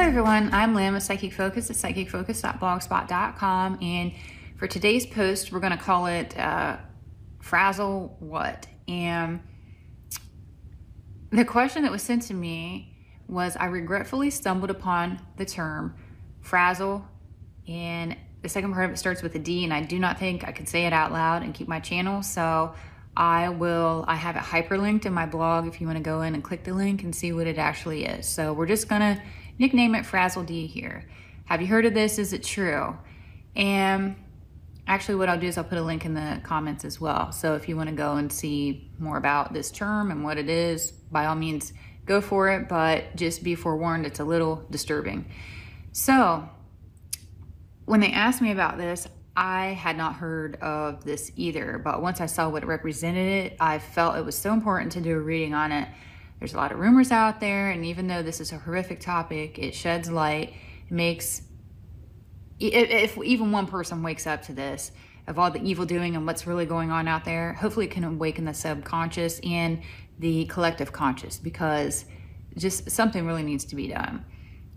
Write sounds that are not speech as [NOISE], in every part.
everyone, I'm Lynn with Psychic Focus at psychicfocus.blogspot.com and for today's post we're going to call it uh, Frazzle What? And the question that was sent to me was I regretfully stumbled upon the term frazzle and the second part of it starts with a D and I do not think I could say it out loud and keep my channel so I will, I have it hyperlinked in my blog if you want to go in and click the link and see what it actually is. So we're just to nickname it Frazzle D here. Have you heard of this? Is it true? And actually what I'll do is I'll put a link in the comments as well. So if you want to go and see more about this term and what it is, by all means, go for it. But just be forewarned, it's a little disturbing. So when they asked me about this, I had not heard of this either, but once I saw what it represented, it, I felt it was so important to do a reading on it. There's a lot of rumors out there, and even though this is a horrific topic, it sheds light. It makes, if even one person wakes up to this, of all the evil doing and what's really going on out there, hopefully it can awaken the subconscious and the collective conscious because just something really needs to be done.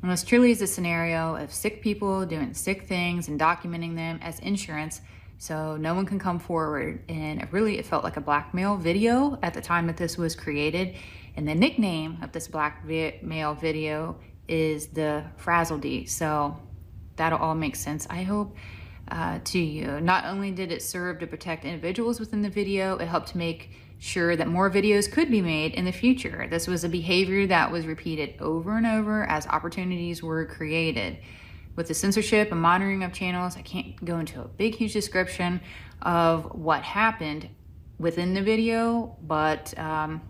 This truly is a scenario of sick people doing sick things and documenting them as insurance so no one can come forward. And it really, it felt like a blackmail video at the time that this was created. And the nickname of this blackmail video is the Frazzle D. So that'll all make sense, I hope, uh, to you. Not only did it serve to protect individuals within the video, it helped make sure that more videos could be made in the future. This was a behavior that was repeated over and over as opportunities were created. With the censorship and monitoring of channels, I can't go into a big, huge description of what happened within the video, but um,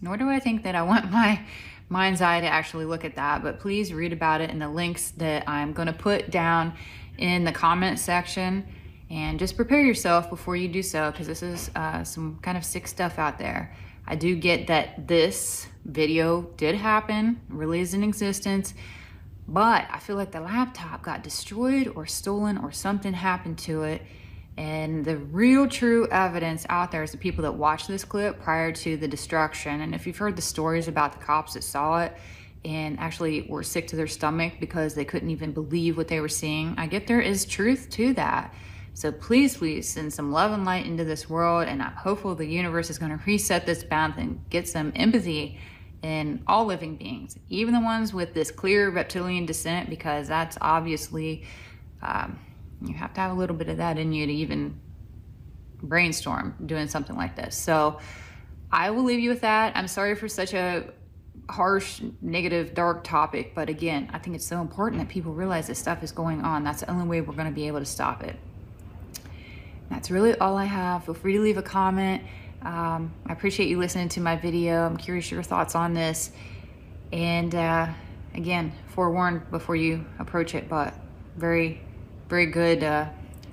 nor do I think that I want [LAUGHS] my mind's eye to actually look at that. But please read about it in the links that I'm going to put down in the comment section and just prepare yourself before you do so because this is uh, some kind of sick stuff out there. I do get that this video did happen, really is in existence, but I feel like the laptop got destroyed or stolen or something happened to it. And the real true evidence out there is the people that watched this clip prior to the destruction. And if you've heard the stories about the cops that saw it and actually were sick to their stomach because they couldn't even believe what they were seeing, I get there is truth to that. So please, please send some love and light into this world. And I'm hopeful the universe is going to reset this balance and get some empathy in all living beings, even the ones with this clear reptilian descent, because that's obviously, um, you have to have a little bit of that in you to even brainstorm doing something like this. So I will leave you with that. I'm sorry for such a harsh, negative, dark topic, but again, I think it's so important that people realize this stuff is going on. That's the only way we're going to be able to stop it. That's really all I have. Feel free to leave a comment. Um, I appreciate you listening to my video. I'm curious your thoughts on this. And uh, again, forewarned before you approach it, but very, very good uh,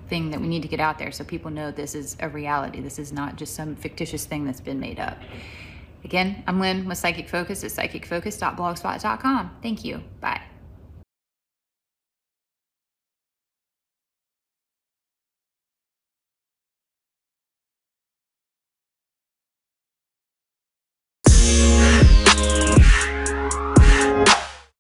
thing that we need to get out there so people know this is a reality. This is not just some fictitious thing that's been made up. Again, I'm Lynn with Psychic Focus at psychicfocus.blogspot.com. Thank you. Bye.